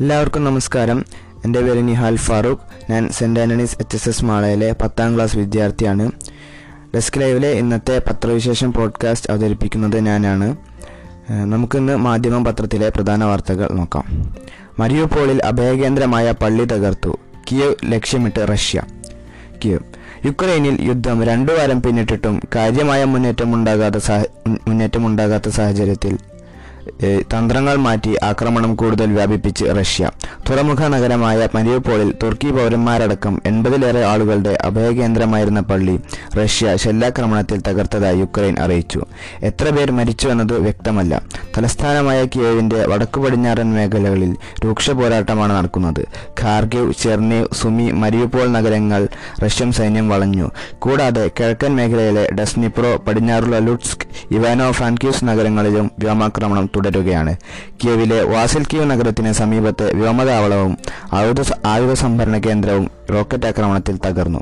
എല്ലാവർക്കും നമസ്കാരം. എന്റെ പേര് നിഹാൽ ഫാറൂഖ്. ഞാൻ Saint Antony's H S S മാളയിലെ പത്താം ക്ലാസ് വിദ്യാർത്ഥിയാണ്. ഡെസ്ക് ലൈവിലെ ഇന്നത്തെ പത്രവിശേഷം പോഡ്കാസ്റ്റ് അവതരിപ്പിക്കുന്നത് ഞാനാണ്. നമുക്കിന്ന് മാധ്യമം പത്രത്തിലെ പ്രധാന വാർത്തകൾ നോക്കാം. മരിയോപോളിൽ അഭയകേന്ദ്രമായ പള്ളി തകർത്തു. കിയവ് ലക്ഷ്യമിട്ട് റഷ്യ. കിയവ്. യുക്രൈനിൽ യുദ്ധം രണ്ടു വാരം പിന്നിട്ടിട്ടും കാര്യമായ മുന്നേറ്റമുണ്ടാകാത്ത സാഹ- മുന്നേറ്റമുണ്ടാകാത്ത സാഹചര്യത്തിൽ തന്ത്രങ്ങൾ മാറ്റി ആക്രമണം കൂടുതൽ വ്യാപിപ്പിച്ച് റഷ്യ. തുറമുഖ നഗരമായ മരിയപ്പോളിൽ തുർക്കി പൗരന്മാരടക്കം എൺപതിലേറെ ആളുകളുടെ അഭയകേന്ദ്രമായിരുന്ന പള്ളി റഷ്യ ഷെല്ലാക്രമണത്തിൽ തകർത്തതായി യുക്രൈൻ അറിയിച്ചു. എത്ര പേർ മരിച്ചുവെന്നത് വ്യക്തമല്ല. തലസ്ഥാനമായ കിയേവിന്റെ വടക്കു പടിഞ്ഞാറൻ മേഖലകളിൽ രൂക്ഷ പോരാട്ടമാണ് നടക്കുന്നത്. ഖാർഗിവ് ചെർണീവ് സുമി മരിയപ്പോൾ നഗരങ്ങൾ റഷ്യൻ സൈന്യം വളഞ്ഞു. കൂടാതെ കിഴക്കൻ മേഖലയിലെ ഡസ്നിപ്രോ പടിഞ്ഞാറുള്ള ലുട്സ്ക് ഇവാനോ ഫ്രാൻക്യൂസ് നഗരങ്ങളിലും വ്യോമാക്രമണം തുടരുകയാണ്. കിയവിലെ വാസിൽക്കീവ് നഗരത്തിന് സമീപത്തെ വ്യോമതാവളവും ആയുധ ആയുധ സംഭരണ കേന്ദ്രവും റോക്കറ്റ് ആക്രമണത്തിൽ തകർന്നു.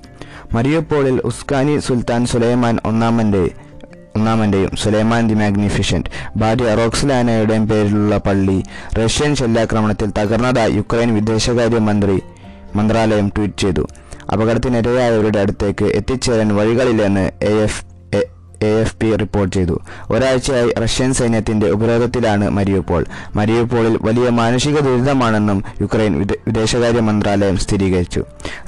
മരിയപ്പോളിൽ ഉസ്കാനി സുൽത്താൻ സുലൈമാൻ ഒന്നാമന്റെ ഒന്നാമന്റെയും സുലൈമാൻ ദി മാഗ്നിഫിഷ്യന്റ് ഭാര്യ റോക്സ്ലാനയുടെയും പേരിലുള്ള പള്ളി റഷ്യൻ ശല്യാക്രമണത്തിൽ തകർന്നതായി യുക്രൈൻ വിദേശകാര്യ മന്ത്രി മന്ത്രാലയം ട്വീറ്റ് ചെയ്തു. അപകടത്തിനിരയായവരുടെ അടുത്തേക്ക് എത്തിച്ചേരാൻ വഴികളില്ലെന്ന് A F A F P report ചെയ്തു. ഒരാഴ്ചയായി റഷ്യൻ സൈന്യത്തിന്റെ ഉപരോധത്തിലാണ് മരിയപ്പോൾ. മരിയപ്പോളിൽ വലിയ മാനുഷിക ദുരിതമാണെന്നും യുക്രൈൻ വിദേശകാര്യ മന്ത്രാലയം സ്ഥിരീകരിച്ചു.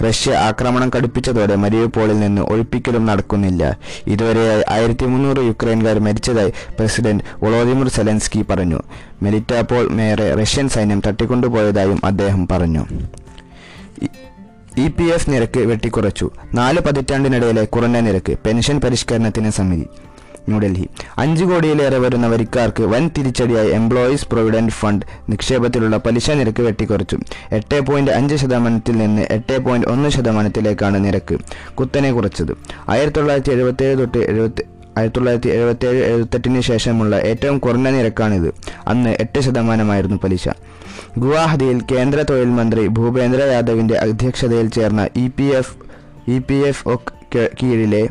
റഷ്യ ആക്രമണം കടുപ്പിച്ചതോടെ മരിയപ്പോളിൽ നിന്ന് ഒഴിപ്പിക്കലും നടക്കുന്നില്ല. ഇതുവരെയായി ആയിരത്തി മുന്നൂറ് യുക്രൈൻകാർ മരിച്ചതായി പ്രസിഡന്റ് വളോദിമിർ സെലൻസ്കി പറഞ്ഞു. മെലിറ്റാപ്പോൾ മേയറെ റഷ്യൻ സൈന്യം തട്ടിക്കൊണ്ടുപോയതായും അദ്ദേഹം പറഞ്ഞു. ഇ പി എഫ് നിരക്ക് വെട്ടിക്കുറച്ചു. നാല് പതിറ്റാണ്ടിനിടയിലെ കുറഞ്ഞ നിരക്ക്. പെൻഷൻ പരിഷ്കരണത്തിന് സമിതി. ന്യൂഡൽഹി. അഞ്ച് കോടിയിലേറെ വരുന്ന വരിക്കാർക്ക് വൻ തിരിച്ചടിയായി എംപ്ലോയീസ് പ്രൊവിഡന്റ് ഫണ്ട് നിക്ഷേപത്തിലുള്ള പലിശ നിരക്ക് വെട്ടിക്കുറച്ചു. എട്ട് പോയിന്റ് അഞ്ച് ശതമാനത്തിൽ നിന്ന് എട്ട് പോയിന്റ് ഒന്ന് ശതമാനത്തിലേക്കാണ് നിരക്ക് കുത്തനെ കുറച്ചത്. ആയിരത്തി തൊള്ളായിരത്തി എഴുപത്തി ഏഴ് തൊട്ട് എഴുപത്തി ആയിരത്തി തൊള്ളായിരത്തി എഴുപത്തി ഏഴ് എഴുപത്തെട്ടിന് ശേഷമുള്ള ഏറ്റവും കുറഞ്ഞ നിരക്കാണിത്. അന്ന് എട്ട് ശതമാനമായിരുന്നു പലിശ. ഗുവാഹത്തിയിൽ കേന്ദ്ര തൊഴിൽ മന്ത്രി ഭൂപേന്ദ്ര യാദവിന്റെ അധ്യക്ഷതയിൽ ചേർന്ന E P F E P F O കീഴിലെ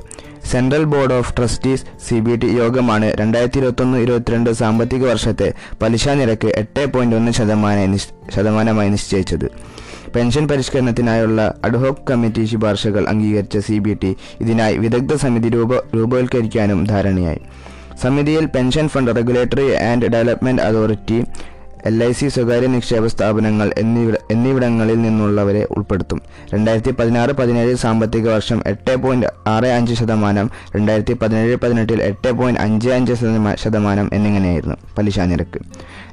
central board of trustees C B T യോഗമാണ് രണ്ടായിരത്തി ഇരുപത്തൊന്ന് ഇരുപത്തിരണ്ട് സാമ്പത്തിക വർഷത്തെ പലിശ നിരക്ക് എട്ട് പോയിന്റ് ഒന്ന് ശതമാനം ശതമാനമായി നിശ്ചയിച്ചത്. പെൻഷൻ പരിഷ്കരണത്തിനായുള്ള അഡ്ഹോക് കമ്മിറ്റി ശുപാർശകൾ അംഗീകരിച്ച സി ബി ടി ഇതിനായി വിദഗ്ധ സമിതി രൂപ രൂപവൽക്കരിക്കാനും ധാരണയായി. സമിതിയിൽ pension fund regulatory and development authority L I C സ്വകാര്യ നിക്ഷേപ സ്ഥാപനങ്ങൾ എന്നിവിട എന്നിവിടങ്ങളിൽ നിന്നുള്ളവരെ ഉൾപ്പെടുത്തും. രണ്ടായിരത്തി പതിനാറ് പതിനേഴ് സാമ്പത്തിക വർഷം എട്ട് പോയിന്റ് ആറ് അഞ്ച് ശതമാനം രണ്ടായിരത്തി പതിനേഴ് പതിനെട്ടിൽ എട്ട് പോയിന്റ് അഞ്ച് അഞ്ച് ശതമാ- ശതമാനം എന്നിങ്ങനെയായിരുന്നു പലിശ നിരക്ക്.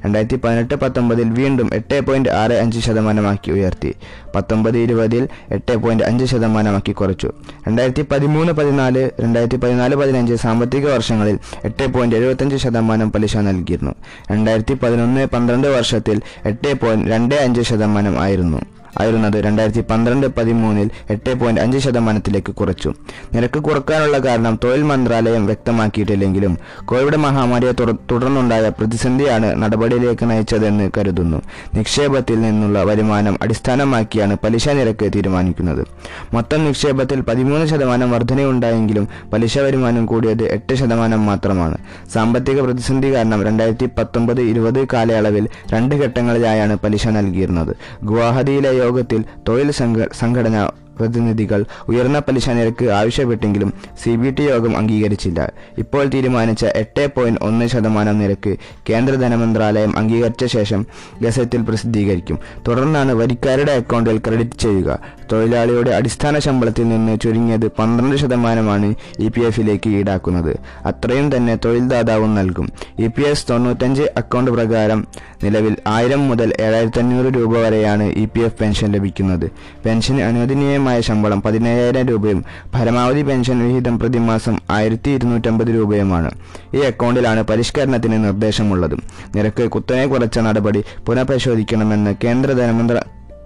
രണ്ടായിരത്തി പതിനെട്ട് പത്തൊമ്പതിൽ വീണ്ടും എട്ട് പോയിന്റ് ആറ് അഞ്ച് ശതമാനമാക്കി ഉയർത്തി. പത്തൊമ്പത് ഇരുപതിൽ എട്ട് പോയിന്റ് അഞ്ച് ശതമാനമാക്കി കുറച്ചു. രണ്ടായിരത്തി പതിമൂന്ന് പതിനാല് രണ്ടായിരത്തി പതിനാല് പതിനഞ്ച് സാമ്പത്തിക വർഷങ്ങളിൽ എട്ട് പോയിന്റ് എഴുപത്തഞ്ച് ശതമാനം പലിശ നൽകിയിരുന്നു. രണ്ടായിരത്തി പതിനൊന്ന് പന്ത്രണ്ട് വർഷത്തിൽ എട്ട് പോയിന്റ് രണ്ട് അഞ്ച് ശതമാനം ആയിരുന്നു. ആയിരുന്നത് രണ്ടായിരത്തി പന്ത്രണ്ട് പതിമൂന്നിൽ എട്ട് പോയിന്റ് അഞ്ച് ശതമാനത്തിലേക്ക് കുറച്ചു. നിരക്ക് കുറക്കാനുള്ള കാരണം തൊഴിൽ മന്ത്രാലയം വ്യക്തമാക്കിയിട്ടില്ലെങ്കിലും കോവിഡ് മഹാമാരിയെ തുടർന്നുണ്ടായ പ്രതിസന്ധിയാണ് നടപടിയിലേക്ക് നയിച്ചതെന്ന് കരുതുന്നു. നിക്ഷേപത്തിൽ നിന്നുള്ള വരുമാനം അടിസ്ഥാനമാക്കിയാണ് പലിശ നിരക്ക് തീരുമാനിക്കുന്നത്. മൊത്തം നിക്ഷേപത്തിൽ പതിമൂന്ന് ശതമാനം വർധനയുണ്ടായെങ്കിലും പലിശ വരുമാനം കൂടിയത് എട്ട് ശതമാനം മാത്രമാണ്. സാമ്പത്തിക പ്രതിസന്ധി കാരണം രണ്ടായിരത്തി പത്തൊമ്പത് ഇരുപത് കാലയളവിൽ രണ്ട് ഘട്ടങ്ങളിലായാണ് പലിശ നൽകിയിരുന്നത്. ഗുവാഹത്തിയിലെ യോഗത്തിൽ തൊഴിൽ സംഘ സംഘടന പ്രതിനിധികൾ ഉയർന്ന പലിശ നിരക്ക് ആവശ്യപ്പെട്ടെങ്കിലും സി ബി ടി യോഗം അംഗീകരിച്ചില്ല. ഇപ്പോൾ തീരുമാനിച്ച എട്ട് പോയിന്റ് ഒന്ന് ശതമാനം നിരക്ക് കേന്ദ്ര ധനമന്ത്രാലയം അംഗീകരിച്ച ശേഷം ഗസറ്റിൽ പ്രസിദ്ധീകരിക്കും. തുടർന്നാണ് വരിക്കാരുടെ അക്കൗണ്ടിൽ ക്രെഡിറ്റ് ചെയ്യുക. തൊഴിലാളിയുടെ അടിസ്ഥാന ശമ്പളത്തിൽ നിന്ന് ചുരുങ്ങിയത് പന്ത്രണ്ട് ശതമാനമാണ് ഇ പി എഫിലേക്ക് ഈടാക്കുന്നത്. അത്രയും തന്നെ തൊഴിൽദാതാവും നൽകും. ഇ പി എസ് തൊണ്ണൂറ്റഞ്ച് അക്കൗണ്ട് പ്രകാരം നിലവിൽ ആയിരം മുതൽ ഏഴായിരത്തി അഞ്ഞൂറ് രൂപ വരെയാണ് ഇ പി എഫ് പെൻഷൻ ലഭിക്കുന്നത്. പെൻഷൻ അനുവദനീയമായ ശമ്പളം പതിനയ്യായിരം രൂപയും പരമാവധി പെൻഷൻ വിഹിതം പ്രതിമാസം ആയിരത്തി ഇരുന്നൂറ്റമ്പത് രൂപയുമാണ്. ഈ അക്കൗണ്ടിലാണ് പരിഷ്കരണത്തിന് നിർദ്ദേശമുള്ളത്. നിരക്ക് കുത്തനെ കുറച്ച നടപടി പുനഃപരിശോധിക്കണമെന്ന് കേന്ദ്ര ധനമന്ത്ര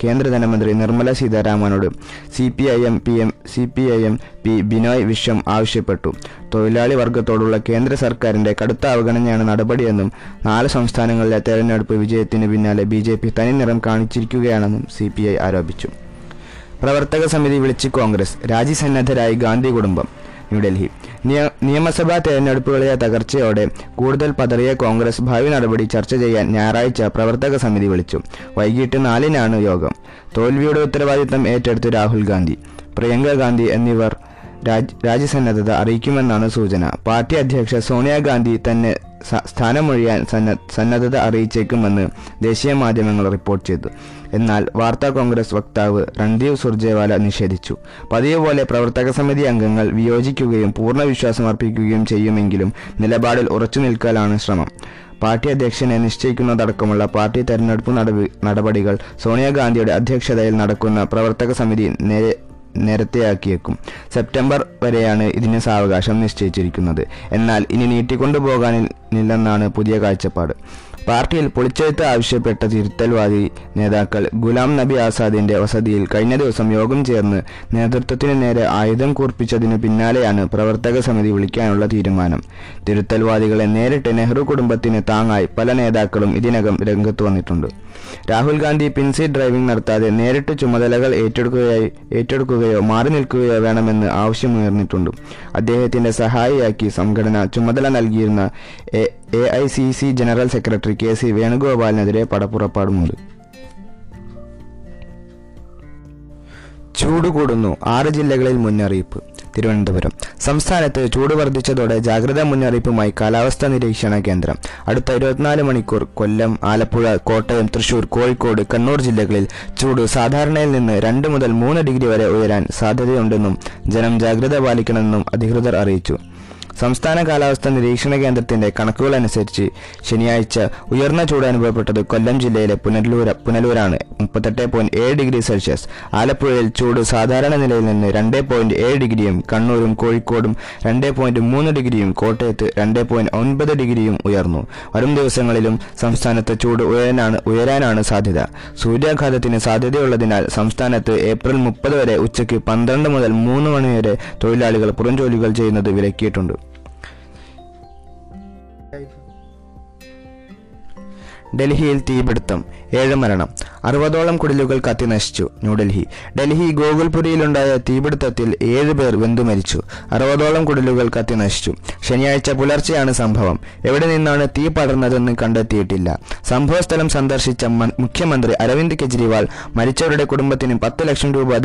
കേന്ദ്ര ധനമന്ത്രി Nirmala സീതാരാമനോട് C P I M P M C P I M P Binoy Viswam ആവശ്യപ്പെട്ടു. തൊഴിലാളി വർഗത്തോടുള്ള കേന്ദ്ര സർക്കാരിന്റെ കടുത്ത അവഗണനയാണ് നടപടിയെന്നും നാല് സംസ്ഥാനങ്ങളിലെ തെരഞ്ഞെടുപ്പ് വിജയത്തിന് പിന്നാലെ ബി ജെ പി തനി നിറം കാണിച്ചിരിക്കുകയാണെന്നും സി പി ഐ ആരോപിച്ചു. പ്രവർത്തക സമിതി വിളിച്ച് കോൺഗ്രസ് രാജിസന്നദ്ധരായി ഗാന്ധി കുടുംബം ന്യൂഡൽഹി. നിയ- നിയമസഭാ തെരഞ്ഞെടുപ്പുകളിലെ തകർച്ചയോടെ കൂടുതൽ പതറിയ കോൺഗ്രസ് ഭാവി നടപടി ചർച്ച ചെയ്യാൻ ഞായറാഴ്ച പ്രവർത്തക സമിതി വിളിച്ചു. വൈകിട്ട് നാലിനാണ് യോഗം. തോൽവിയുടെ ഉത്തരവാദിത്തം ഏറ്റെടുത്ത് രാഹുൽ ഗാന്ധി. പ്രിയങ്ക ഗാന്ധി എന്നിവർ രാജ് രാജ്യസന്നദ്ധത അറിയിക്കുമെന്നാണ് സൂചന. പാർട്ടി അധ്യക്ഷ സോണിയാഗാന്ധി തന്നെ സ്ഥാനമൊഴിയാൻ സന്ന സന്നദ്ധത അറിയിച്ചേക്കുമെന്ന് ദേശീയ മാധ്യമങ്ങൾ റിപ്പോർട്ട് ചെയ്തു. എന്നാൽ വാർത്താ കോൺഗ്രസ് വക്താവ് രൺദീപ് സുർജേവാല നിഷേധിച്ചു. പതിവ് പോലെ പ്രവർത്തക സമിതി അംഗങ്ങൾ വിയോജിക്കുകയും പൂർണ വിശ്വാസം അർപ്പിക്കുകയും ചെയ്യുമെങ്കിലും നിലപാടിൽ ഉറച്ചു നിൽക്കലാണ് ശ്രമം. പാർട്ടി അധ്യക്ഷനെ നിശ്ചയിക്കുന്നതടക്കമുള്ള പാർട്ടി തെരഞ്ഞെടുപ്പ് നടപടി നടപടികൾ സോണിയാഗാന്ധിയുടെ അധ്യക്ഷതയിൽ നടക്കുന്ന പ്രവർത്തക സമിതി നേരെ നേരത്തെയാക്കിയേക്കും. സെപ്റ്റംബർ വരെയാണ് ഇതിന് സാവകാശം നിശ്ചയിച്ചിരിക്കുന്നത്. എന്നാൽ ഇനി നീട്ടിക്കൊണ്ടുപോകാനില്ലെന്നാണ് പുതിയ കാഴ്ചപ്പാട്. പാർട്ടിയിൽ പൊളിച്ചെഴുത്ത് ആവശ്യപ്പെട്ട തിരുത്തൽവാദി നേതാക്കൾ ഗുലാം നബി ആസാദിന്റെ വസതിയിൽ കഴിഞ്ഞ ദിവസം യോഗം ചേർന്ന് നേതൃത്വത്തിന് നേരെ ആയുധം കൂർപ്പിച്ചതിന് പിന്നാലെയാണ് പ്രവർത്തക സമിതി വിളിക്കാനുള്ള തീരുമാനം. തിരുത്തൽവാദികളെ നേരിട്ട് നെഹ്റു കുടുംബത്തിന് താങ്ങായി പല നേതാക്കളും ഇതിനകം രംഗത്ത് വന്നിട്ടുണ്ട്. രാഹുൽ ഗാന്ധി പിൻസി ഡ്രൈവിംഗ് നടത്താതെ നേരിട്ട് ചുമതലകൾ ഏറ്റെടുക്കുകയായി ഏറ്റെടുക്കുകയോ മാറി നിൽക്കുകയോ വേണമെന്ന് ആവശ്യമുയർന്നിട്ടുണ്ട്. അദ്ദേഹത്തിന്റെ സഹായിയാക്കി സംഘടന ചുമതല നൽകിയിരുന്ന A I C C general secretary K C വേണുഗോപാലിനെതിരെ പടപ്പുറപ്പാടുമുണ്ട് ചൂട് കൂടുന്നു. ആറ് ജില്ലകളിൽ മുന്നറിയിപ്പ്. തിരുവനന്തപുരം. സംസ്ഥാനത്ത് ചൂട് വർദ്ധിച്ചതോടെ ജാഗ്രതാ മുന്നറിയിപ്പുമായി കാലാവസ്ഥാ നിരീക്ഷണ കേന്ദ്രം. അടുത്ത ഇരുപത്തിനാല് മണിക്കൂർ കൊല്ലം ആലപ്പുഴ കോട്ടയം തൃശൂർ കോഴിക്കോട് കണ്ണൂർ ജില്ലകളിൽ ചൂട് സാധാരണയിൽ നിന്ന് രണ്ട് മുതൽ മൂന്ന് ഡിഗ്രി വരെ ഉയരാൻ സാധ്യതയുണ്ടെന്നും ജനം ജാഗ്രത പാലിക്കണമെന്നും അധികൃതർ അറിയിച്ചു. സംസ്ഥാന കാലാവസ്ഥാ നിരീക്ഷണ കേന്ദ്രത്തിന്റെ കണക്കുകൾ അനുസരിച്ച് ശനിയാഴ്ച ഉയർന്ന ചൂട് അനുഭവപ്പെട്ടത് കൊല്ലം ജില്ലയിലെ പുനലൂര പുനലൂരാണ്. മുപ്പത്തെട്ട് പോയിന്റ് ഏഴ് ഡിഗ്രി സെൽഷ്യസ്. ആലപ്പുഴയിൽ ചൂട് സാധാരണ നിലയിൽ നിന്ന് രണ്ട് പോയിന്റ് ഏഴ് ഡിഗ്രിയും കണ്ണൂരും കോഴിക്കോടും രണ്ട് പോയിന്റ് മൂന്ന് ഡിഗ്രിയും കോട്ടയത്ത് രണ്ട് പോയിന്റ് ഒൻപത് ഡിഗ്രിയും ഉയർന്നു. വരും ദിവസങ്ങളിലും സംസ്ഥാനത്ത് ചൂട് ഉയരാനാണ് ഉയരാനാണ് സാധ്യത. സൂര്യാഘാതത്തിന് സാധ്യതയുള്ളതിനാൽ സംസ്ഥാനത്ത് ഏപ്രിൽ മുപ്പത് വരെ ഉച്ചയ്ക്ക് പന്ത്രണ്ട് മുതൽ മൂന്ന് മണിവരെ തൊഴിലാളികൾ പുറംജോലികൾ ചെയ്യുന്നത് വിലക്കിയിട്ടുണ്ട്. ഡൽഹിയിൽ തീപിടുത്തം ഏഴ് മരണം അറുപതോളം കുടിലുകൾ കത്തി നശിച്ചു ന്യൂഡൽഹി. ഡൽഹി ഗോകുൽപുരിയിലുണ്ടായ തീപിടുത്തത്തിൽ ഏഴ് പേർ വെന്തു മരിച്ചു അറുപതോളം കുടിലുകൾ കത്തി നശിച്ചു. ശനിയാഴ്ച പുലർച്ചെയാണ് സംഭവം. എവിടെ നിന്നാണ് തീ പടർന്നതെന്ന് കണ്ടെത്തിയിട്ടില്ല. സംഭവസ്ഥലം സന്ദർശിച്ച മുഖ്യമന്ത്രി അരവിന്ദ് കെജ്രിവാൾ മരിച്ചവരുടെ കുടുംബത്തിന് പത്ത് ലക്ഷം രൂപ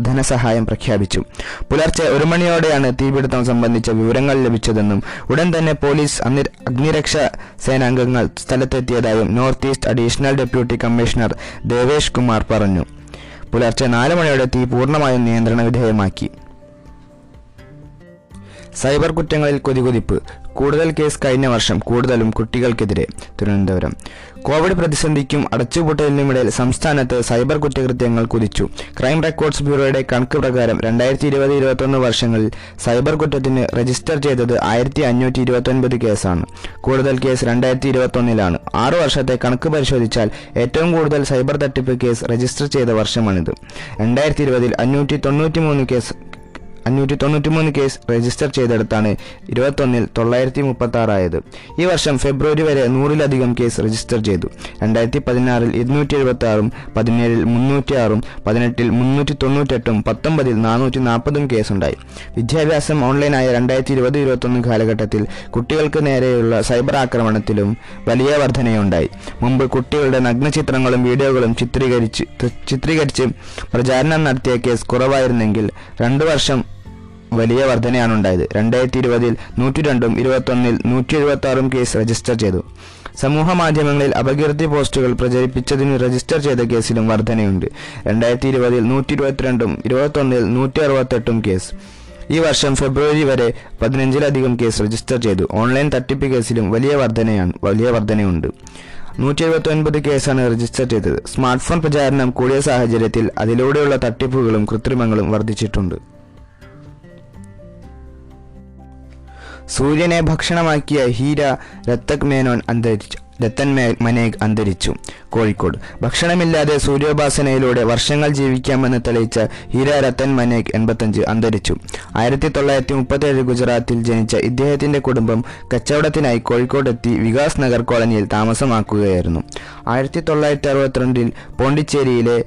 ധനസഹായം പ്രഖ്യാപിച്ചു. പുലർച്ചെ ഒരു മണിയോടെയാണ് തീപിടുത്തം സംബന്ധിച്ച വിവരങ്ങൾ ലഭിച്ചതെന്നും ഉടൻ തന്നെ പോലീസ് അഗ്നി- അഗ്നിരക്ഷാ സേനാംഗങ്ങൾ സ്ഥലത്തെത്തിയതായും north east additional deputy commissioner Devesh Kumar പറഞ്ഞു. പുലർച്ചെ നാല് മണിയോടെ തീ പൂർണമായും നിയന്ത്രണ വിധേയമാക്കി സൈബർ കുറ്റങ്ങളിൽ കൊതികുതിപ്പ് കൂടുതൽ കേസ് കഴിഞ്ഞ വർഷം കൂടുതലും കുട്ടികൾക്കെതിരെ തിരുവനന്തപുരം. കോവിഡ് പ്രതിസന്ധിക്കും അടച്ചുപൂട്ടലിനുമിടയിൽ സംസ്ഥാനത്ത് സൈബർ കുറ്റകൃത്യങ്ങൾ കുതിച്ചു. ക്രൈം റെക്കോർഡ്സ് ബ്യൂറോയുടെ കണക്ക് പ്രകാരം രണ്ടായിരത്തി ഇരുപത് ഇരുപത്തൊന്ന് വർഷങ്ങളിൽ സൈബർ കുറ്റത്തിന് രജിസ്റ്റർ ചെയ്തത് ആയിരത്തി അഞ്ഞൂറ്റി ഇരുപത്തൊൻപത് കേസാണ്. കൂടുതൽ കേസ് രണ്ടായിരത്തി ഇരുപത്തൊന്നിലാണ് ആറു വർഷത്തെ കണക്ക് പരിശോധിച്ചാൽ ഏറ്റവും കൂടുതൽ സൈബർ തട്ടിപ്പ് കേസ് രജിസ്റ്റർ ചെയ്ത വർഷമാണിത്. രണ്ടായിരത്തി ഇരുപതിൽ അഞ്ഞൂറ്റി തൊണ്ണൂറ്റി മൂന്ന് കേസ് അഞ്ഞൂറ്റി തൊണ്ണൂറ്റി മൂന്ന് കേസ് രജിസ്റ്റർ ചെയ്തെടുത്താണ് ഇരുപത്തൊന്നിൽ തൊള്ളായിരത്തി മുപ്പത്തി ആറായത് ഈ വർഷം ഫെബ്രുവരി വരെ നൂറിലധികം കേസ് രജിസ്റ്റർ ചെയ്തു. രണ്ടായിരത്തി പതിനാറിൽ ഇരുന്നൂറ്റി എഴുപത്തി ആറും പതിനേഴിൽ മുന്നൂറ്റി ആറും പതിനെട്ടിൽ മുന്നൂറ്റി തൊണ്ണൂറ്റെട്ടും പത്തൊമ്പതിൽ നാനൂറ്റി നാൽപ്പതും കേസുണ്ടായി വിദ്യാഭ്യാസം ഓൺലൈനായ രണ്ടായിരത്തി ഇരുപത് ഇരുപത്തൊന്ന് കാലഘട്ടത്തിൽ കുട്ടികൾക്ക് നേരെയുള്ള സൈബർ ആക്രമണത്തിലും വലിയ വർധനയുണ്ടായി. മുമ്പ് കുട്ടികളുടെ നഗ്നചിത്രങ്ങളും വീഡിയോകളും ചിത്രീകരിച്ച് ചിത്രീകരിച്ച് പ്രചാരണം നടത്തിയ കേസ് കുറവായിരുന്നെങ്കിൽ രണ്ടു വർഷം വലിയ വർധനയാണുണ്ടായത് രണ്ടായിരത്തി ഇരുപതിൽ നൂറ്റി രണ്ടും ഇരുപത്തൊന്നിൽ നൂറ്റി എഴുപത്തി ആറും കേസ് രജിസ്റ്റർ ചെയ്തു. സമൂഹ മാധ്യമങ്ങളിൽ അപകീർത്തി പോസ്റ്റുകൾ പ്രചരിപ്പിച്ചതിന് രജിസ്റ്റർ ചെയ്ത കേസിലും വർധനയുണ്ട്. രണ്ടായിരത്തി ഇരുപതിൽ നൂറ്റി ഇരുപത്തിരണ്ടും ഇരുപത്തൊന്നിൽ നൂറ്റി അറുപത്തെട്ടും കേസ് ഈ വർഷം ഫെബ്രുവരി വരെ പതിനഞ്ചിലധികം കേസ് രജിസ്റ്റർ ചെയ്തു. ഓൺലൈൻ തട്ടിപ്പ് കേസിലും വലിയ വർധനയാണ് വലിയ വർധനയുണ്ട്. നൂറ്റി എഴുപത്തി കേസാണ് രജിസ്റ്റർ ചെയ്തത്. സ്മാർട്ട് ഫോൺ പ്രചാരണം കൂടിയ സാഹചര്യത്തിൽ അതിലൂടെയുള്ള തട്ടിപ്പുകളും കൃത്രിമങ്ങളും വർദ്ധിച്ചിട്ടുണ്ട് സൂര്യനെ ഭക്ഷണമാക്കിയ ഹീര രത്തക് മേനോൻ അന്തരിച്ചു. രത്തൻ മേ- മനേഗ് അന്തരിച്ചു. കോഴിക്കോട്. ഭക്ഷണമില്ലാതെ സൂര്യോപാസനയിലൂടെ വർഷങ്ങൾ ജീവിക്കാമെന്ന് തെളിയിച്ച ഹീര രത്തൻ മനേഗ് എൺപത്തഞ്ച് അന്തരിച്ചു. ആയിരത്തി തൊള്ളായിരത്തി മുപ്പത്തേഴ് ഗുജറാത്തിൽ ജനിച്ച ഇദ്ദേഹത്തിന്റെ കുടുംബം കച്ചവടത്തിനായി കോഴിക്കോടെത്തി വികാസ് നഗർ കോളനിയിൽ താമസമാക്കുകയായിരുന്നു. ആയിരത്തി തൊള്ളായിരത്തി അറുപത്തിരണ്ടിൽ പോണ്ടിച്ചേരിയിലെ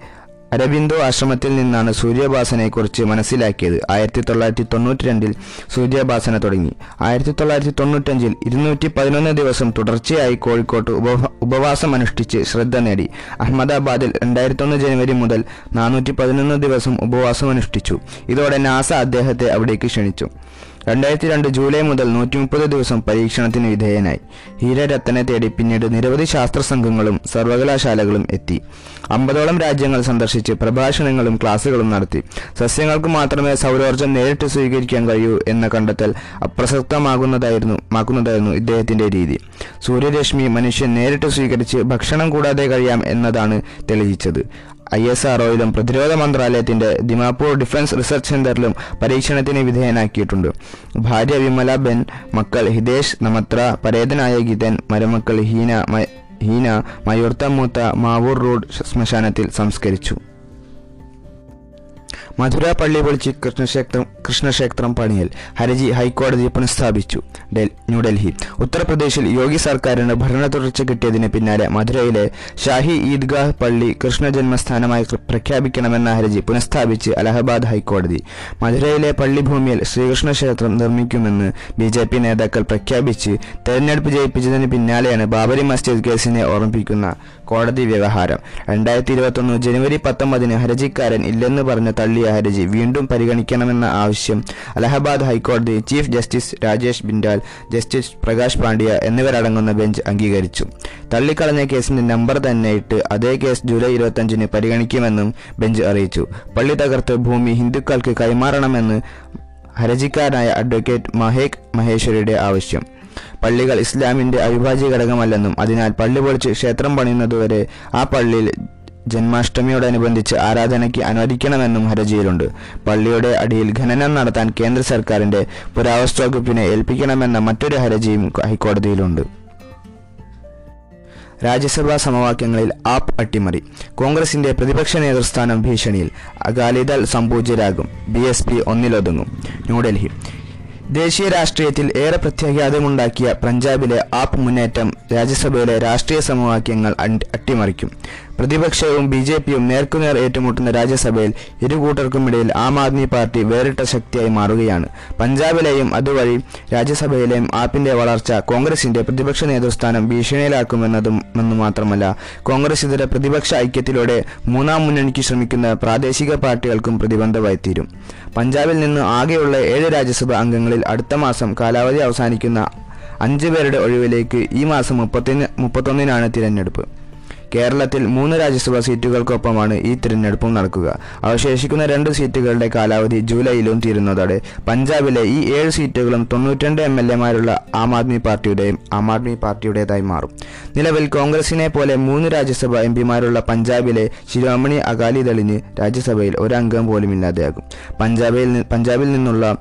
അരബിന്ദോ ആശ്രമത്തിൽ നിന്നാണ് സൂര്യഭാസനെക്കുറിച്ച് മനസ്സിലാക്കിയത്. ആയിരത്തി തൊള്ളായിരത്തി തൊണ്ണൂറ്റി രണ്ടിൽ സൂര്യോപാസന തുടങ്ങി. ആയിരത്തി തൊള്ളായിരത്തി തൊണ്ണൂറ്റഞ്ചിൽ ഇരുന്നൂറ്റി പതിനൊന്ന് ദിവസം തുടർച്ചയായി കോഴിക്കോട്ട് ഉപ ഉപവാസം അനുഷ്ഠിച്ച് ശ്രദ്ധ നേടി. അഹമ്മദാബാദിൽ രണ്ടായിരത്തൊന്ന് ജനുവരി മുതൽ നാനൂറ്റി പതിനൊന്ന് ദിവസം ഉപവാസം അനുഷ്ഠിച്ചു ഇതോടെ നാസ അദ്ദേഹത്തെ അവിടേക്ക് ക്ഷണിച്ചു. രണ്ടായിരത്തി രണ്ട് ജൂലൈ മുതൽ നൂറ്റി മുപ്പത് ദിവസം പരീക്ഷണത്തിന് വിധേയനായി. ഹീരരത്നെ തേടി പിന്നീട് നിരവധി ശാസ്ത്ര സംഘങ്ങളും സർവകലാശാലകളും എത്തി. അമ്പതോളം രാജ്യങ്ങൾ സന്ദർശിച്ച് പ്രഭാഷണങ്ങളും ക്ലാസുകളും നടത്തി. സസ്യങ്ങൾക്ക് മാത്രമേ സൗരോർജം നേരിട്ട് സ്വീകരിക്കാൻ കഴിയൂ എന്ന കണ്ടെത്തൽ അപ്രസക്തമാകുന്നതായിരുന്നു മാക്കുന്നതായിരുന്നു ഇദ്ദേഹത്തിന്റെ രീതി. സൂര്യരശ്മി മനുഷ്യൻ നേരിട്ട് സ്വീകരിച്ച് ഭക്ഷണം കൂടാതെ കഴിയാം എന്നതാണ് തെളിയിച്ചത്. ഐ എസ് ആർഒയിലും പ്രതിരോധ മന്ത്രാലയത്തിന്റെ ദിമാപൂർ ഡിഫൻസ് റിസർച്ച് സെന്ററിലും പരീക്ഷണത്തിന് വിധേയനാക്കിയിട്ടുണ്ട്. ഭാര്യ വിമല ബെൻ മക്കൾ ഹിതേഷ് നമത്ര പരേതനായ ഗീതൻ മരുമക്കൾ ഹീന ഹീന മയൂർത്ത മൂത്ത മാവൂർ റോഡ് ശ്മശാനത്തിൽ സംസ്കരിച്ചു. മധുര പള്ളി പൊളിച്ച് കൃഷ്ണക്ഷേത്രം കൃഷ്ണക്ഷേത്രം പണിയൽ. ഹർജി ഹൈക്കോടതി പുനഃസ്ഥാപിച്ചു. ഡൽ- ന്യൂഡൽഹി. ഉത്തർപ്രദേശിൽ യോഗി സർക്കാരിന് ഭരണ തുടർച്ച കിട്ടിയതിന് പിന്നാലെ മധുരയിലെ ഷാഹി ഈദ്ഗാഹ് പള്ളി കൃഷ്ണ ജന്മസ്ഥാനമായി പ്രഖ്യാപിക്കണമെന്ന ഹർജി പുനഃസ്ഥാപിച്ച് അലഹബാദ് ഹൈക്കോടതി. മധുരയിലെ പള്ളിഭൂമിയിൽ ശ്രീകൃഷ്ണ ക്ഷേത്രം നിർമ്മിക്കുമെന്ന് ബി ജെ പി നേതാക്കൾ പ്രഖ്യാപിച്ച് തെരഞ്ഞെടുപ്പ് ജയിപ്പിച്ചതിന് പിന്നാലെയാണ് ബാബരി മസ്ജിദ് കേസിനെ ഓർമ്മിപ്പിക്കുന്ന കോടതി വ്യവഹാരം. രണ്ടായിരത്തി ഇരുപത്തൊന്ന് ജനുവരി പത്തൊമ്പതിന് ഹർജിക്കാരൻ ഇല്ലെന്ന് പറഞ്ഞ് തള്ളിയ ഹർജി വീണ്ടും പരിഗണിക്കണമെന്ന ആവശ്യം അലഹബാദ് ഹൈക്കോടതി chief justice Rajesh Bindal justice Prakash Padia എന്നിവരടങ്ങുന്ന ബെഞ്ച് അംഗീകരിച്ചു. തള്ളിക്കളഞ്ഞ കേസിന്റെ നമ്പർ തന്നെ ഇട്ട് അതേ കേസ് ജൂലൈ ഇരുപത്തഞ്ചിന് പരിഗണിക്കുമെന്നും ബെഞ്ച് അറിയിച്ചു. പള്ളി തകർത്ത് ഭൂമി ഹിന്ദുക്കൾക്ക് കൈമാറണമെന്ന് ഹരജിക്കാരനായ അഡ്വക്കേറ്റ് മഹേക് മഹേശ്വരിയുടെ ആവശ്യം. പള്ളികൾ ഇസ്ലാമിന്റെ അവിഭാജ്യ ഘടകമല്ലെന്നും അതിനാൽ പള്ളി പൊളിച്ച് ക്ഷേത്രം പണിയുന്നതുവരെ ആ പള്ളിയിൽ ജന്മാഷ്ടമിയോടനുബന്ധിച്ച് ആരാധനയ്ക്ക് അനുവദിക്കണമെന്നും ഹർജിയിലുണ്ട്. പള്ളിയുടെ അടിയിൽ ഖനനം നടത്താൻ കേന്ദ്ര സർക്കാരിന്റെ പുരാവസ്തു വകുപ്പിനെ ഏൽപ്പിക്കണമെന്ന മറ്റൊരു ഹർജിയും ഹൈക്കോടതിയിലുണ്ട്. രാജ്യസഭാ സമവാക്യങ്ങളിൽ ആപ്പ് അട്ടിമറി. കോൺഗ്രസിന്റെ പ്രതിപക്ഷ നേതൃസ്ഥാനം ഭീഷണിയിൽ. അകാലിദൾ സംപൂജ്യരാകും ബി എസ് പി ഒന്നിലൊതുങ്ങും. ന്യൂഡൽഹി. ദേശീയ രാഷ്ട്രീയത്തിൽ ഏറെ പ്രത്യാഘാതമുണ്ടാക്കിയ പഞ്ചാബിലെ ആപ്പ് മുന്നേറ്റം രാജ്യസഭയിലെ രാഷ്ട്രീയ സമവാക്യങ്ങൾ അട്ടിമറിക്കും. പ്രതിപക്ഷവും ബി ജെ പിയും നേർക്കുനേർ ഏറ്റുമുട്ടുന്ന രാജ്യസഭയിൽ ഇരു കൂട്ടർക്കുമിടയിൽ ആം ആദ്മി പാർട്ടി വേറിട്ട ശക്തിയായി മാറുകയാണ്. പഞ്ചാബിലെയും അതുവഴി രാജ്യസഭയിലെയും ആപ്പിന്റെ വളർച്ച കോൺഗ്രസിന്റെ പ്രതിപക്ഷ നേതൃസ്ഥാനം ഭീഷണിയിലാക്കുമെന്നതും എന്നു മാത്രമല്ല കോൺഗ്രസ് ഇതര പ്രതിപക്ഷ ഐക്യത്തിലൂടെ മൂന്നാം മുന്നണിക്ക് ശ്രമിക്കുന്ന പ്രാദേശിക പാർട്ടികൾക്കും പ്രതിബന്ധമായി തീരും പഞ്ചാബിൽ നിന്ന് ആകെയുള്ള ഏഴ് രാജ്യസഭ അംഗങ്ങളിൽ അടുത്ത മാസം കാലാവധി അവസാനിക്കുന്ന അഞ്ച് പേരുടെ ഒഴിവിലേക്ക് ഈ മാസം മുപ്പത്തിന് മുപ്പത്തൊന്നിനാണ് തിരഞ്ഞെടുപ്പ്. കേരളത്തിൽ മൂന്ന് രാജ്യസഭാ സീറ്റുകൾക്കൊപ്പമാണ് ഈ തിരഞ്ഞെടുപ്പും നടക്കുക. അവശേഷിക്കുന്ന രണ്ട് സീറ്റുകളുടെ കാലാവധി ജൂലൈയിലും തീരുന്നതോടെ പഞ്ചാബിലെ ഈ ഏഴ് സീറ്റുകളും തൊണ്ണൂറ്റിരണ്ട് എം എൽ എമാരുള്ള ആം ആദ്മി പാർട്ടിയുടെയും ആം ആദ്മി പാർട്ടിയുടേതായി മാറും. നിലവിൽ കോൺഗ്രസിനെ പോലെ മൂന്ന് രാജ്യസഭാ എം പിമാരുള്ള പഞ്ചാബിലെ ശിരോമണി അകാലിദളിന് രാജ്യസഭയിൽ ഒരംഗം പോലും ഇല്ലാതെയാകും. പഞ്ചാബിൽ പഞ്ചാബിൽ നിന്നുള്ള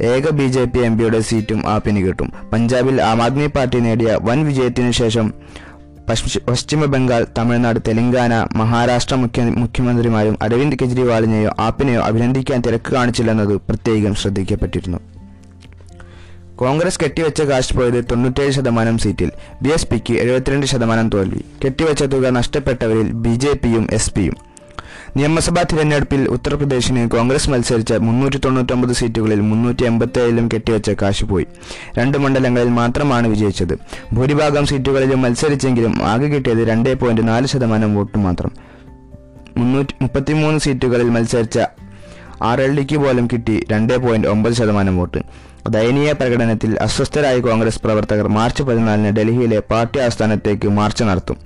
ഏക ബി ജെ പി എം പിയുടെ സീറ്റും ആപ്പിന് കിട്ടും. പഞ്ചാബിൽ ആം ആദ്മി പാർട്ടി നേടിയ വൻ വിജയത്തിനു ശേഷം പശ്ചിമ ബംഗാൾ തമിഴ്നാട് തെലങ്കാന മഹാരാഷ്ട്ര മുഖ്യ മുഖ്യമന്ത്രിമാരും അരവിന്ദ് കെജ്രിവാളിനെയോ ആപ്പിനെയോ അഭിനന്ദിക്കാൻ തിരക്ക് കാണിച്ചില്ലെന്നത് പ്രത്യേകം ശ്രദ്ധിക്കപ്പെട്ടിരുന്നു. കോൺഗ്രസ് കെട്ടിവെച്ച കാശ് പോയത് തൊണ്ണൂറ്റേഴ് ശതമാനം സീറ്റിൽ ബി എസ് പിക്ക് എഴുപത്തിരണ്ട് ശതമാനം തോൽവി. കെട്ടിവെച്ച തുക നഷ്ടപ്പെട്ടവരിൽ ബി ജെ പിയും എസ് പിയും. നിയമസഭാ തിരഞ്ഞെടുപ്പിൽ ഉത്തർപ്രദേശിന് കോൺഗ്രസ് മത്സരിച്ച മുന്നൂറ്റി തൊണ്ണൂറ്റൊമ്പത് സീറ്റുകളിൽ മുന്നൂറ്റി എൺപത്തേഴിലും കെട്ടിവെച്ച കാശ് പോയി. രണ്ട് മണ്ഡലങ്ങളിൽ മാത്രമാണ് വിജയിച്ചത്. ഭൂരിഭാഗം സീറ്റുകളിലും മത്സരിച്ചെങ്കിലും ആകെ കിട്ടിയത് രണ്ടേ പോയിന്റ് നാല് ശതമാനം വോട്ട് മാത്രം. മുന്നൂറ്റി മുപ്പത്തിമൂന്ന് സീറ്റുകളിൽ മത്സരിച്ച ആർ എൽ ഡിക്ക് പോലും കിട്ടി രണ്ടേ പോയിന്റ് ഒമ്പത് ശതമാനം വോട്ട്. ദയനീയ പ്രകടനത്തിൽ അസ്വസ്ഥരായ കോൺഗ്രസ് പ്രവർത്തകർ മാർച്ച് പതിനാലിന് ഡൽഹിയിലെ പാർട്ടി ആസ്ഥാനത്തേക്ക് മാർച്ച് നടത്തും.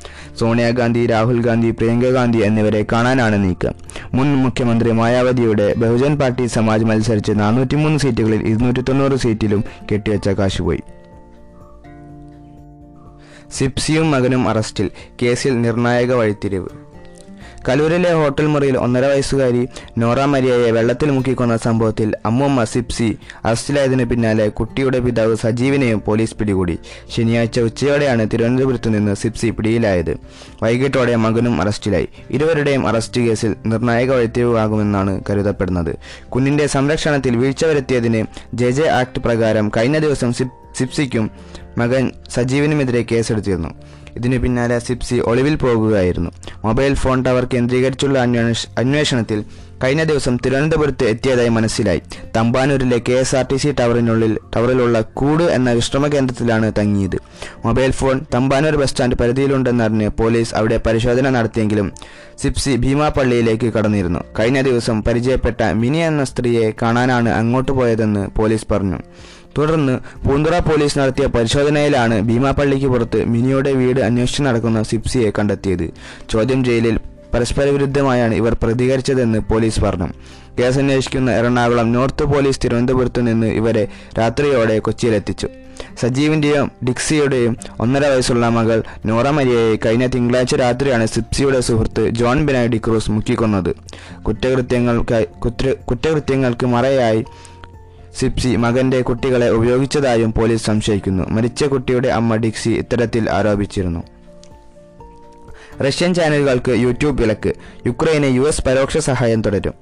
സോണിയാഗാന്ധി രാഹുൽ ഗാന്ധി പ്രിയങ്ക ഗാന്ധി എന്നിവരെ കാണാനാണ് നീക്കം. മുൻ മുഖ്യമന്ത്രി മായാവതിയുടെ ബഹുജൻ പാർട്ടി സമാജ് മത്സരിച്ച് നാനൂറ്റിമൂന്ന് സീറ്റുകളിൽ ഇരുന്നൂറ്റി തൊണ്ണൂറ് സീറ്റിലും കെട്ടിവെച്ച കാശുപോയി. സിപ്സിയും മകനും അറസ്റ്റിൽ. കേസിൽ നിർണായക വഴിത്തിരിവ്. കലൂരിലെ ഹോട്ടൽ മുറിയിൽ ഒന്നര വയസ്സുകാരി നോറ മരിയയെ വെള്ളത്തിൽ മുക്കിക്കൊന്ന സംഭവത്തിൽ അമ്മൂമ്മ സിപ്സി അറസ്റ്റിലായതിനു പിന്നാലെ കുട്ടിയുടെ പിതാവ് സജീവിനെയും പോലീസ് പിടികൂടി. ശനിയാഴ്ച ഉച്ചയോടെയാണ് തിരുവനന്തപുരത്ത് നിന്ന് സിപ്സി പിടിയിലായത്. വൈകിട്ടോടെ മകനും അറസ്റ്റിലായി. ഇരുവരുടെയും അറസ്റ്റ് കേസിൽ നിർണായക വഴിത്തിരിവാകുമെന്നാണ് കരുതപ്പെടുന്നത്. കുഞ്ഞിന്റെ സംരക്ഷണത്തിൽ വീഴ്ച വരുത്തിയതിന് ജെ ജെ ആക്ട് പ്രകാരം കഴിഞ്ഞ ദിവസം സിപ്സിക്കും മകൻ സജീവിനുമെതിരെ കേസെടുത്തിരുന്നു. ഇതിനു പിന്നാലെ സിപ്സി ഒളിവിൽ പോകുകയായിരുന്നു. മൊബൈൽ ഫോൺ ടവർ കേന്ദ്രീകരിച്ചുള്ള അന്വേഷണത്തിൽ കഴിഞ്ഞ ദിവസം തിരുവനന്തപുരത്ത് എത്തിയതായി മനസ്സിലായി. തമ്പാനൂരിലെ K S R T C ടവറിനുള്ളിൽ ടവറിലുള്ള കൂട് എന്ന വിശ്രമ കേന്ദ്രത്തിലാണ് തങ്ങിയത്. Mobile phone Thampanoor bus stand പരിധിയിലുണ്ടെന്നറിഞ്ഞ് police അവിടെ പരിശോധന നടത്തിയെങ്കിലും സിപ്സി ഭീമാപള്ളിയിലേക്ക് കടന്നിരുന്നു. കഴിഞ്ഞ ദിവസം പരിചയപ്പെട്ട മിനി എന്ന സ്ത്രീയെ കാണാനാണ് അങ്ങോട്ട് പോയതെന്ന് പോലീസ് പറഞ്ഞു. തുടർന്ന് പൂന്തുറ പോലീസ് നടത്തിയ പരിശോധനയിലാണ് ഭീമാപ്പള്ളിക്ക് പുറത്ത് മിനിയുടെ വീട് അന്വേഷിച്ച് നടക്കുന്ന സിപ്സിയെ കണ്ടെത്തിയത്. ചോദ്യം ചെയ്യലിൽ പരസ്പര വിരുദ്ധമായാണ് ഇവർ പ്രതികരിച്ചതെന്ന് പോലീസ് പറഞ്ഞു. കേസ് അന്വേഷിക്കുന്ന എറണാകുളം നോർത്ത് പോലീസ് തിരുവനന്തപുരത്ത് നിന്ന് ഇവരെ രാത്രിയോടെ കൊച്ചിയിലെത്തിച്ചു. സജീവിന്റെയും ഡിക്സിയുടെയും ഒന്നര വയസ്സുള്ള മകൾ നോറ മരിയയെ കഴിഞ്ഞ തിങ്കളാഴ്ച രാത്രിയാണ് സിപ്സിയുടെ സുഹൃത്ത് ജോൺ ബിനായി ഡിക്രൂസ് മുക്കിക്കൊന്നത്. കുറ്റകൃത്യങ്ങൾക്കായി കുറ്റ കുറ്റകൃത്യങ്ങൾക്ക് മറയായി സിപ്സി മകന്റെ കുട്ടികളെ ഉപയോഗിച്ചതായും പോലീസ് സംശയിക്കുന്നു. മരിച്ച കുട്ടിയുടെ അമ്മ ഡിക്സി ഇത്തരത്തിൽ ആരോപിച്ചിരുന്നു. റഷ്യൻ ചാനലുകൾക്ക് യൂട്യൂബ് വിലക്ക്. യുക്രൈന് യു എസ് പരോക്ഷ സഹായം തുടരും.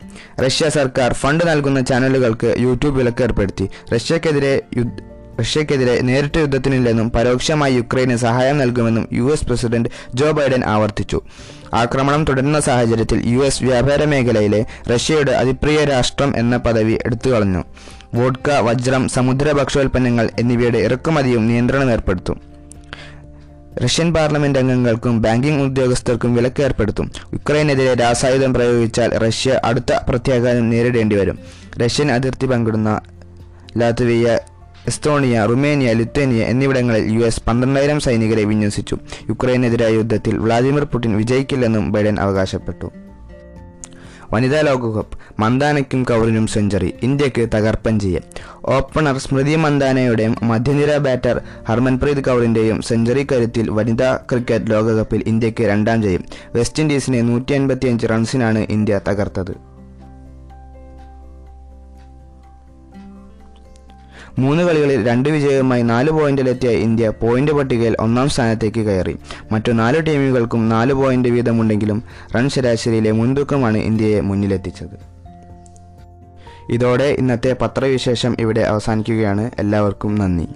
റഷ്യ സർക്കാർ ഫണ്ട് നൽകുന്ന ചാനലുകൾക്ക് യൂട്യൂബ് വിലക്ക് ഏർപ്പെടുത്തി. റഷ്യക്കെതിരെ റഷ്യക്കെതിരെ നേരിട്ട് യുദ്ധത്തിനില്ലെന്നും പരോക്ഷമായി യുക്രൈന് സഹായം നൽകുമെന്നും U S president Joe Biden ആവർത്തിച്ചു. ആക്രമണം തുടരുന്ന സാഹചര്യത്തിൽ യു എസ് വ്യാപാര മേഖലയിലെ റഷ്യയുടെ അതിപ്രിയ രാഷ്ട്രം എന്ന പദവി എടുത്തുകളഞ്ഞു. വോഡ്ക വജ്രം സമുദ്ര ഭക്ഷ്യോൽപ്പന്നങ്ങൾ എന്നിവയുടെ ഇറക്കുമതിയും നിയന്ത്രണം ഏർപ്പെടുത്തും. റഷ്യൻ പാർലമെന്റ് അംഗങ്ങൾക്കും ബാങ്കിംഗ് ഉദ്യോഗസ്ഥർക്കും വിലക്ക് ഏർപ്പെടുത്തും. യുക്രൈനെതിരെ രാസായുധം പ്രയോഗിച്ചാൽ റഷ്യ അടുത്ത പ്രത്യാഘാതം നേരിടേണ്ടി വരും. റഷ്യൻ അതിർത്തി പങ്കിടുന്ന ലാത്വിയ എസ്തോണിയ റുമേനിയ ലിത്വേനിയ എന്നിവിടങ്ങളിൽ യു എസ് പന്ത്രണ്ടായിരം സൈനികരെ വിന്യസിച്ചു. യുക്രൈനെതിരായ യുദ്ധത്തിൽ വ്ളാദിമിർ പുടിൻ വിജയിക്കില്ലെന്നും ബൈഡൻ അവകാശപ്പെട്ടു. വനിതാ ലോകകപ്പ് മന്ദാനയ്ക്കും കൗറിനും സെഞ്ചുറി ഇന്ത്യയ്ക്ക് തകർപ്പൻ ചെയ്യും ഓപ്പണർ സ്മൃതി മന്ദാനയുടെയും മധ്യനിര ബാറ്റർ ഹർമൻപ്രീത് കൗറിന്റെയും സെഞ്ചുറി കരുത്തിൽ വനിതാ ക്രിക്കറ്റ് ലോകകപ്പിൽ ഇന്ത്യയ്ക്ക് രണ്ടാം ജയം. വെസ്റ്റ് ഇൻഡീസിനെ നൂറ്റി അൻപത്തിയഞ്ച് റൺസിനാണ് ഇന്ത്യ തകർത്തത്. മൂന്ന് കളികളിൽ രണ്ട് വിജയവുമായി നാല് പോയിന്റിലെത്തിയ ഇന്ത്യ പോയിന്റ് പട്ടികയിൽ ഒന്നാം സ്ഥാനത്തേക്ക് കയറി. മറ്റു നാല് ടീമുകൾക്കും നാല് പോയിന്റ് വീതമുണ്ടെങ്കിലും റൺ ശരാശരിയിലെ മുൻതൂക്കമാണ് ഇന്ത്യയെ മുന്നിലെത്തിച്ചത്. ഇതോടെ ഇന്നത്തെ പത്രവിശേഷം ഇവിടെ അവസാനിക്കുകയാണ്. എല്ലാവർക്കും നന്ദി.